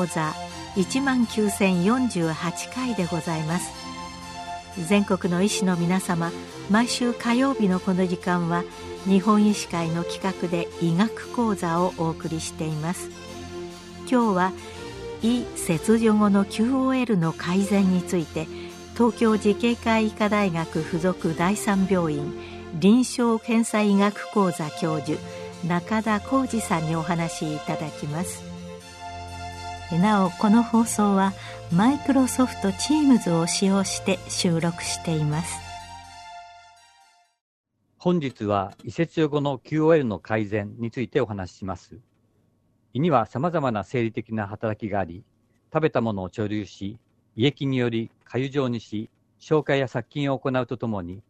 講座1万9048回でございます。全国の医師の皆様毎週火曜日のこの時間は日本医師会の企画で医学講座をお送りしています。今日は胃切除後の QOL の改善について東京慈恵会医科大学附属第三病院臨床検査医学講座教授中田浩二さんにお話しいただきます。なおこの放送はマイクロソフト Teams を使用して収録しています。本日は移設後の QOL の改善についてお話しします。胃には様々な生理的な働きがあり食べたものを貯留し胃液により粥状にし消化や殺菌を行うとともに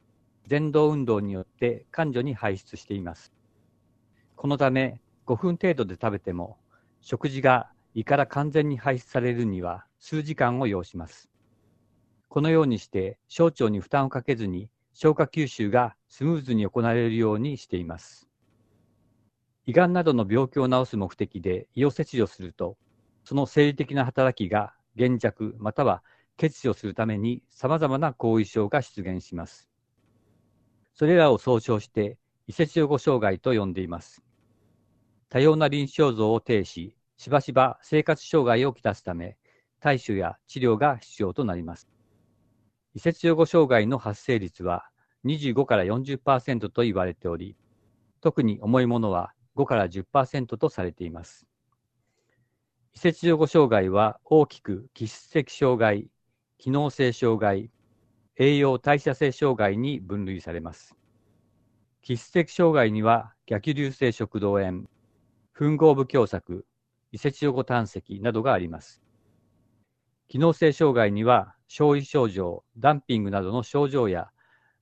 前動運動によって患者に排出しています。このため5分程度で食べても食事が胃から完全に排出されるには数時間を要します。このようにして小腸に負担をかけずに消化吸収がスムーズに行われるようにしています。胃がんなどの病気を治す目的で胃を切除すると、その生理的な働きが減弱または欠如するために様々な後遺症が出現します。それらを総称して胃切除後障害と呼んでいます。多様な臨床像を呈し、しばしば生活障害をきたすため、対処や治療が必要となります。移設予後障害の発生率は25から40%と言われており、特に重いものは5から10%とされています。移設予後障害は大きく気質的障害、機能性障害、栄養代謝性障害に分類されます。気質的障害には逆流性食道炎、吻合部狭窄、移設予後胆石などがあります。機能性障害には、消費症状、ダンピングなどの症状や、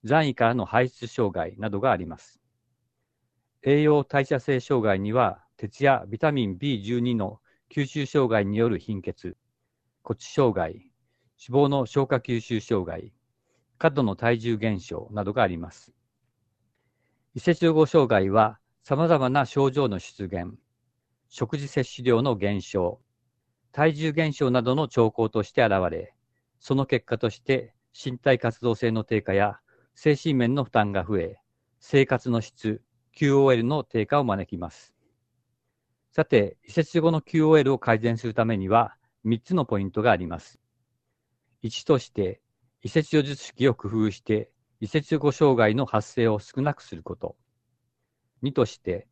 残位からの排出障害などがあります。栄養代謝性障害には、鉄やビタミン B12 の吸収障害による貧血、骨障害、脂肪の消化吸収障害、過度の体重減少などがあります。移設予後障害は、様々な症状の出現、食事摂取量の減少、体重減少などの兆候として現れ、その結果として身体活動性の低下や精神面の負担が増え、生活の質、QOL の低下を招きます。さて、移設後の QOL を改善するためには3つのポイントがあります。1として、移設予術式を工夫して移設後障害の発生を少なくすること。2として、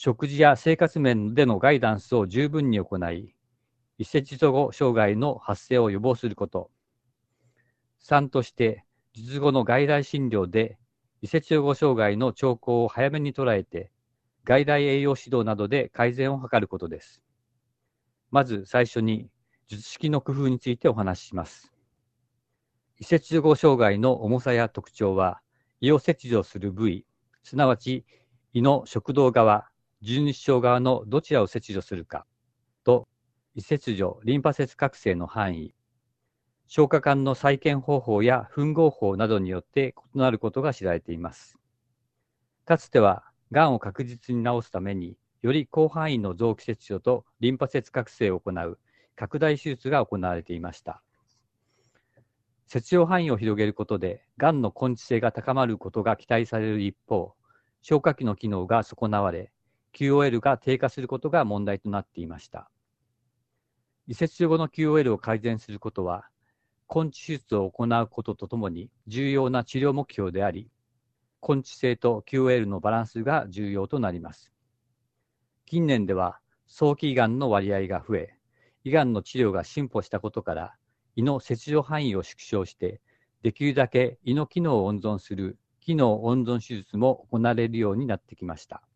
食事や生活面でのガイダンスを十分に行い、一節後障害の発生を予防すること。3として、術後の外来診療で、移設後障害の兆候を早めに捉えて、外来栄養指導などで改善を図ることです。まず最初に、術式の工夫についてお話しします。移設後障害の重さや特徴は、胃を切除する部位、すなわち胃の食道側、十二指腸側のどちらを切除するかと、胃切除、リンパ節覚醒の範囲、消化管の再建方法や吻合法などによって異なることが知られています。かつては、がんを確実に治すために、より広範囲の臓器切除とリンパ節覚醒を行う拡大手術が行われていました。切除範囲を広げることで、がんの根治性が高まることが期待される一方、消化器の機能が損なわれ、QOL が低下することが問題となっていました。移設後の QOL を改善することは、根治手術を行うこととともに重要な治療目標であり、根治性と QOL のバランスが重要となります。近年では早期胃がんの割合が増え、胃がんの治療が進歩したことから、胃の切除範囲を縮小して、できるだけ胃の機能を温存する機能温存手術も行われるようになってきました。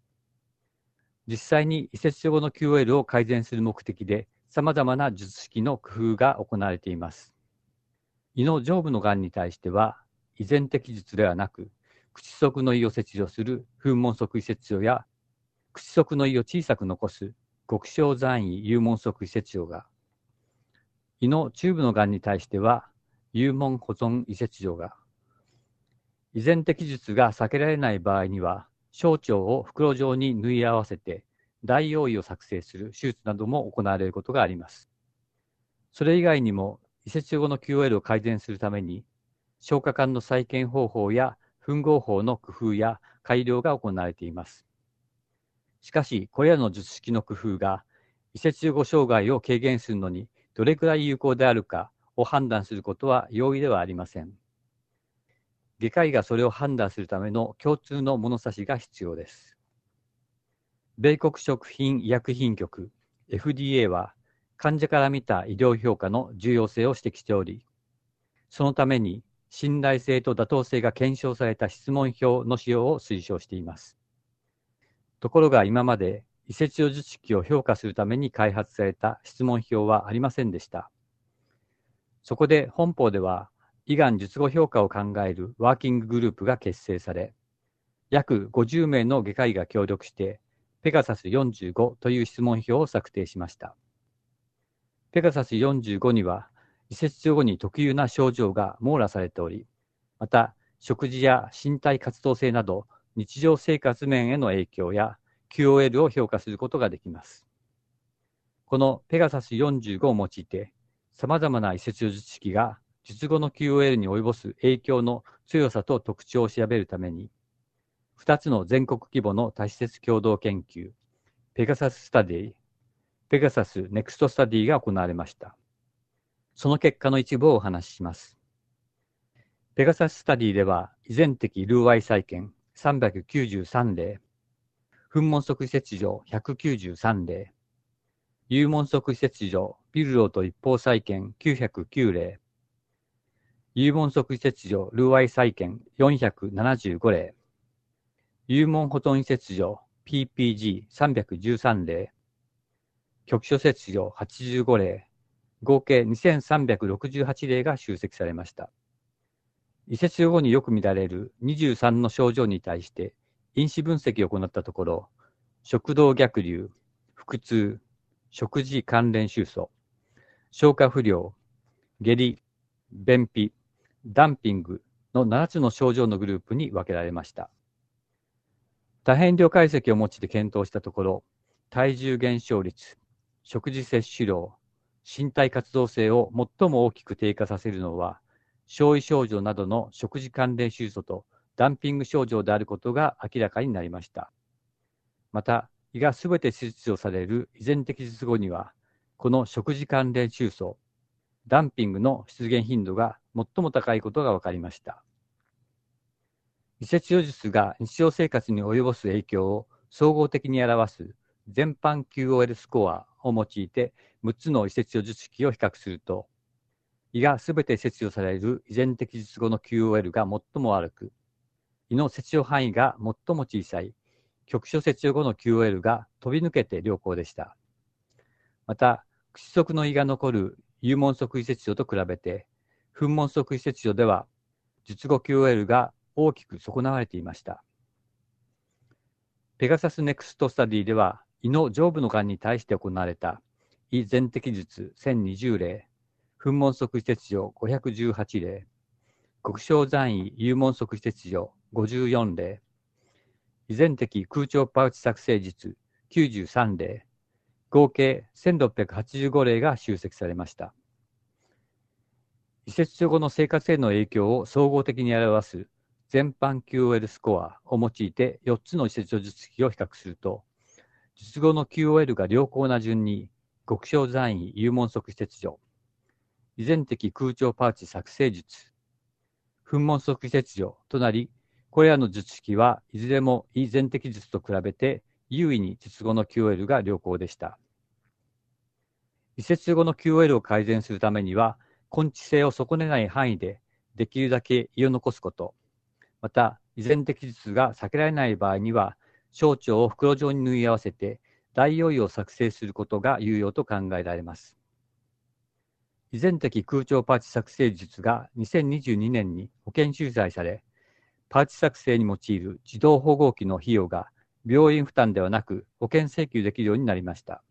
実際に移設後の QOL を改善する目的で、様々な術式の工夫が行われています。胃の上部のがんに対しては、依然的術ではなく、口側の胃を切除する噴門側移切除や、口側の胃を小さく残す極小残位幽門側移切除が、胃の中部のがんに対しては、幽門保存移切除が、依然的術が避けられない場合には、小腸を袋状に縫い合わせて、大用意を作成する手術なども行われることがあります。それ以外にも、移設後の QOL を改善するために、消化管の再建方法や吻合法の工夫や改良が行われています。しかし、これらの術式の工夫が、移設後障害を軽減するのにどれくらい有効であるかを判断することは容易ではありません。外科医がそれを判断するための共通の物差しが必要です。米国食品医薬品局 FDA は患者から見た医療評価の重要性を指摘しており、そのために信頼性と妥当性が検証された質問票の使用を推奨しています。ところが今まで移設用術式を評価するために開発された質問票はありませんでした。そこで本邦では、胃がん術後評価を考えるワーキンググループが結成され、約50名の外科医が協力して、ペガサス45という質問票を策定しました。ペガサス45には、移設後に特有な症状が網羅されており、また、食事や身体活動性など、日常生活面への影響や QOL を評価することができます。このペガサス45を用いて、様々な胃切除術式が術後の QOL に及ぼす影響の強さと特徴を調べるために、2つの全国規模の多施設共同研究、ペガサススタディ、ペガサスネクストスタディが行われました。その結果の一部をお話しします。ペガサススタディでは、胃全摘ルーワイ再建393例、噴門側切除193例、幽門側切除ビルローと一方再建909例、幽門側切除ルーアイ再建475例、幽門補頓切除 PPG313 例、局所切除85例、合計2368例が集積されました。移設後によく見られる23の症状に対して因子分析を行ったところ、食道逆流、腹痛、食事関連収素、消化不良、下痢、便秘、ダンピングの7つの症状のグループに分けられました。多変量解析を用いて検討したところ、体重減少率、食事摂取量、身体活動性を最も大きく低下させるのは、小胃症状などの食事関連手術とダンピング症状であることが明らかになりました。また、胃がすべて手術をされる依然的術後には、この食事関連中層、ダンピングの出現頻度が最も高いことが分かりました。移設予術が日常生活に及ぼす影響を総合的に表す全般 QOL スコアを用いて6つの移設予術式を比較すると、胃がすべて切除される依然的術後の QOL が最も悪く、胃の切除範囲が最も小さい局所切除後の QOL が飛び抜けて良好でした。また、口側の胃が残る幽門側移切除と比べて、噴門側移切除では、術後 QL が大きく損なわれていました。ペガサスネクストスタディでは、胃の上部の癌に対して行われた胃全摘術1020例、噴門側胃切除術518例、極小残胃幽門側胃切除術54例、胃全摘空腸パウチ作成術93例、合計1685例が集積されました。胃切除術後の生活への影響を総合的に表す全般 QOL スコアを用いて4つの移設所術式を比較すると、術後の QOL が良好な順に、極小残位幽門側施設所、依然的空調パーチ作成術、噴門側施設所となり、これらの術式はいずれも依然的術と比べて優位に術後の QOL が良好でした。移設後の QOL を改善するためには、根治性を損ねない範囲でできるだけ胃を残すこと、また、依然的術が避けられない場合には、小腸を袋状に縫い合わせて大用意を作成することが有用と考えられます。依然的空調パーチ作成術が2022年に保険収載され、パーチ作成に用いる自動保護機の費用が病院負担ではなく保険請求できるようになりました。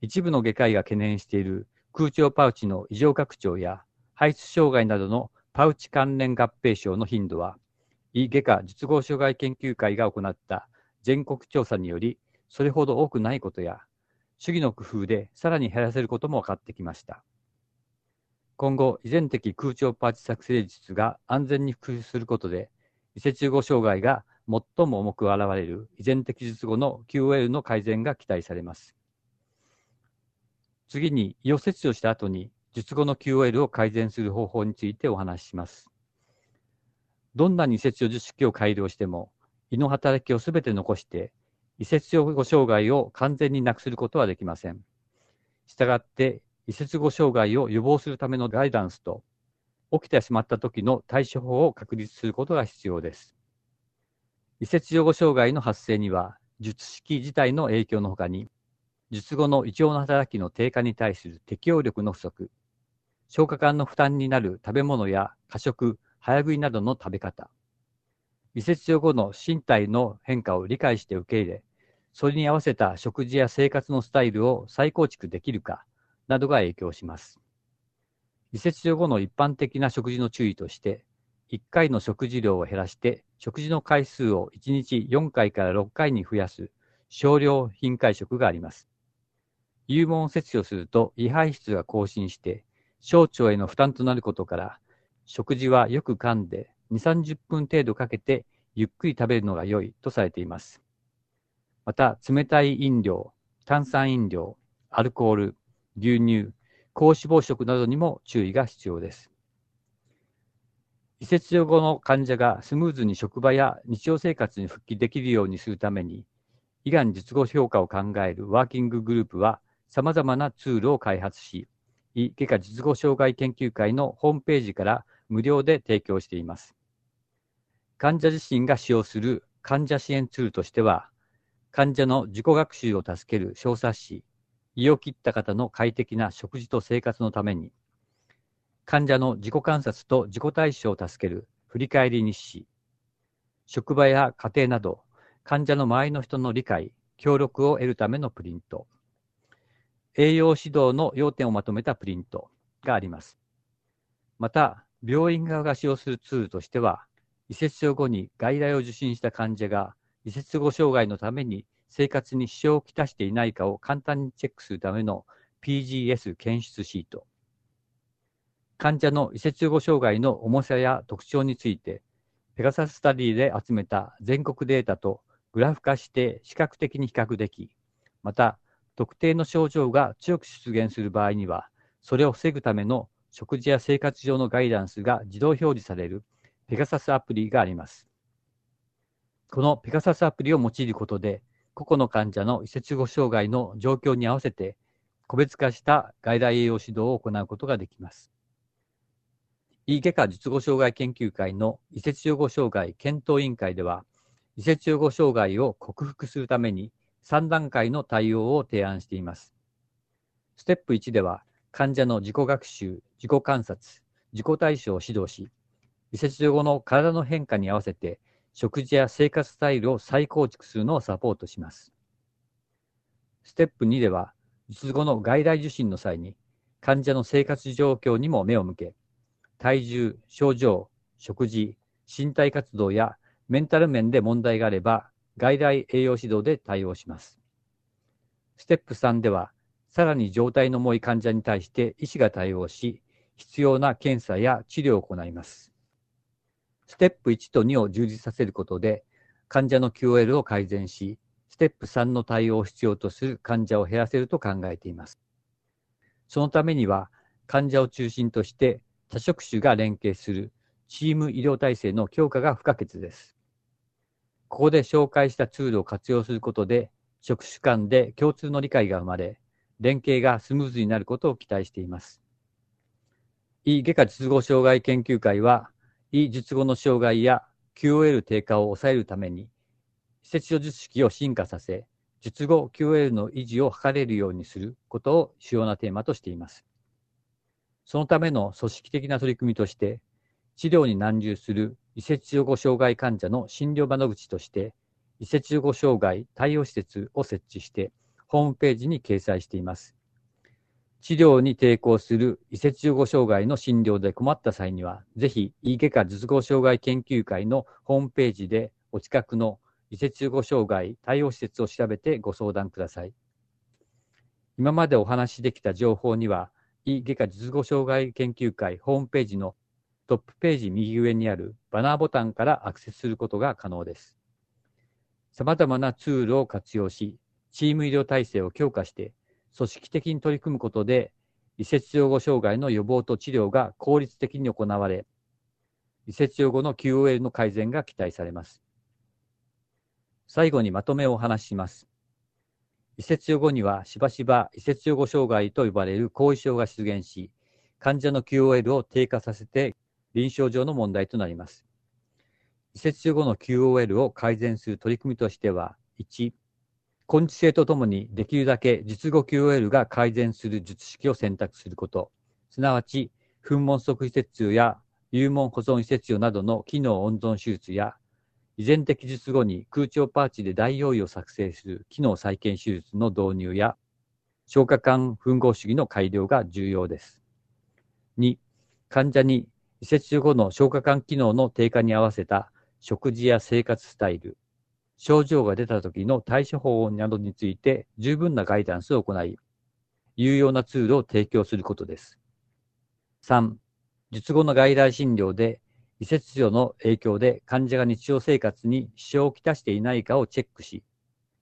一部の外科医が懸念している空調パウチの異常拡張や排出障害などのパウチ関連合併症の頻度は医外科術後障害研究会が行った全国調査により、それほど多くないことや、主義の工夫でさらに減らせることも分かってきました。今後、依然的空調パーチ作成術が安全に普及することで、伊勢中語障害が最も重く現れる依然的術後の QOL の改善が期待されます。次に、胃を切除した後に術後の QOL を改善する方法についてお話しします。どんなに移設除術式を改良しても、胃の働きをすべて残して、移設予後障害を完全になくすることはできません。したがって、移設後障害を予防するためのガイダンスと、起きてしまった時の対処法を確立することが必要です。移設予後障害の発生には、術式自体の影響のほかに、術後の胃腸の働きの低下に対する適応力の不足、消化管の負担になる食べ物や過食、早食いなどの食べ方、移設用後の身体の変化を理解して受け入れ、それに合わせた食事や生活のスタイルを再構築できるか、などが影響します。移設用後の一般的な食事の注意として、1回の食事量を減らして、食事の回数を1日4回から6回に増やす少量頻回食があります。幽門を切除すると胃排出が更新して、小腸への負担となることから、食事はよく噛んで2、30分程度かけてゆっくり食べるのが良いとされています。また、冷たい飲料、炭酸飲料、アルコール、牛乳、高脂肪食などにも注意が必要です。移設後の患者がスムーズに職場や日常生活に復帰できるようにするために、胃がん術後評価を考えるワーキンググループは様々なツールを開発し、胃外科術後障害研究会のホームページから無料で提供しています。患者自身が使用する患者支援ツールとしては、患者の自己学習を助ける小冊子、胃を切った方の快適な食事と生活のために、患者の自己観察と自己対処を助ける振り返り日誌、職場や家庭など、患者の周りの人の理解、協力を得るためのプリント、栄養指導の要点をまとめたプリントがあります。また、病院側が使用するツールとしては、移設症後に外来を受診した患者が移設後障害のために生活に支障をきたしていないかを簡単にチェックするための PGS 検出シート。患者の移設後障害の重さや特徴について、ペガサススタディで集めた全国データとグラフ化して視覚的に比較でき、また、特定の症状が強く出現する場合には、それを防ぐための食事や生活上のガイダンスが自動表示されるペガサスアプリがあります。このペガサスアプリを用いることで、個々の患者の移設後障害の状況に合わせて、個別化した外来栄養指導を行うことができます。胃外科術後障害研究会の移設予後障害検討委員会では、移設予後障害を克服するために3段階の対応を提案しています。ステップ1では、患者の自己学習、自己観察、自己対処を指導し、移設予後の体の変化に合わせて、食事や生活スタイルを再構築するのをサポートします。ステップ2では、術後の外来受診の際に、患者の生活状況にも目を向け、体重、症状、食事、身体活動やメンタル面で問題があれば、外来栄養指導で対応します。ステップ3では、さらに状態の重い患者に対して医師が対応し、必要な検査や治療を行います。ステップ1と2を充実させることで、患者の QOL を改善し、ステップ3の対応を必要とする患者を減らせると考えています。そのためには、患者を中心として多職種が連携するチーム医療体制の強化が不可欠です。ここで紹介したツールを活用することで、職種間で共通の理解が生まれ、連携がスムーズになることを期待しています。胃外科術後障害研究会は、胃術後の障害や QOL 低下を抑えるために、施設所術式を進化させ、術後 QOL の維持を図れるようにすることを主要なテーマとしています。そのための組織的な取り組みとして、治療に難重する移設予後障害患者の診療窓口として、移設予後障害対応施設を設置して、ホームページに掲載しています。治療に抵抗する移設予後障害の診療で困った際には、ぜひ、胃外科術後障害研究会のホームページでお近くの移設予後障害対応施設を調べてご相談ください。今までお話しできた情報には、医外科術後障害研究会ホームページのトップページ右上にあるバナーボタンからアクセスすることが可能です。様々なツールを活用し、チーム医療体制を強化して、組織的に取り組むことで、移設養護障害の予防と治療が効率的に行われ、移設養護の QOL の改善が期待されます。最後にまとめをお話しします。移設予後にはしばしば移設予後障害と呼ばれる後遺症が出現し、患者の QOL を低下させて臨床上の問題となります。移設予後の QOL を改善する取り組みとしては、1、根治性とともにできるだけ術後 QOL が改善する術式を選択すること、すなわち、噴門側移設痛や幽門保存移設用などの機能温存手術や遺伝的術後に空調パーチで大容量を作成する機能再建手術の導入や、消化管吻合主義の改良が重要です。2、患者に移設後の消化管機能の低下に合わせた食事や生活スタイル、症状が出た時の対処法などについて十分なガイダンスを行い、有用なツールを提供することです。3、術後の外来診療で移設所の影響で患者が日常生活に支障をきたしていないかをチェックし、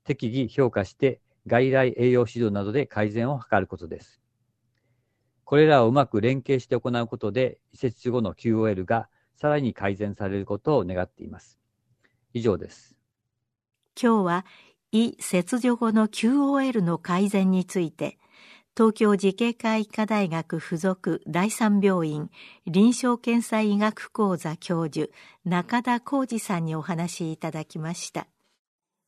適宜評価して外来栄養指導などで改善を図ることです。これらをうまく連携して行うことで、移設後の QOL がさらに改善されることを願っています。以上です。今日は、胃切除後の QOL の改善について、東京慈恵会医科大学附属第三病院臨床検査医学講座教授中田浩二さんにお話しいただきました。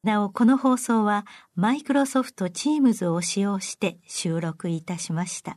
なお、この放送はマイクロソフトチームズを使用して収録いたしました。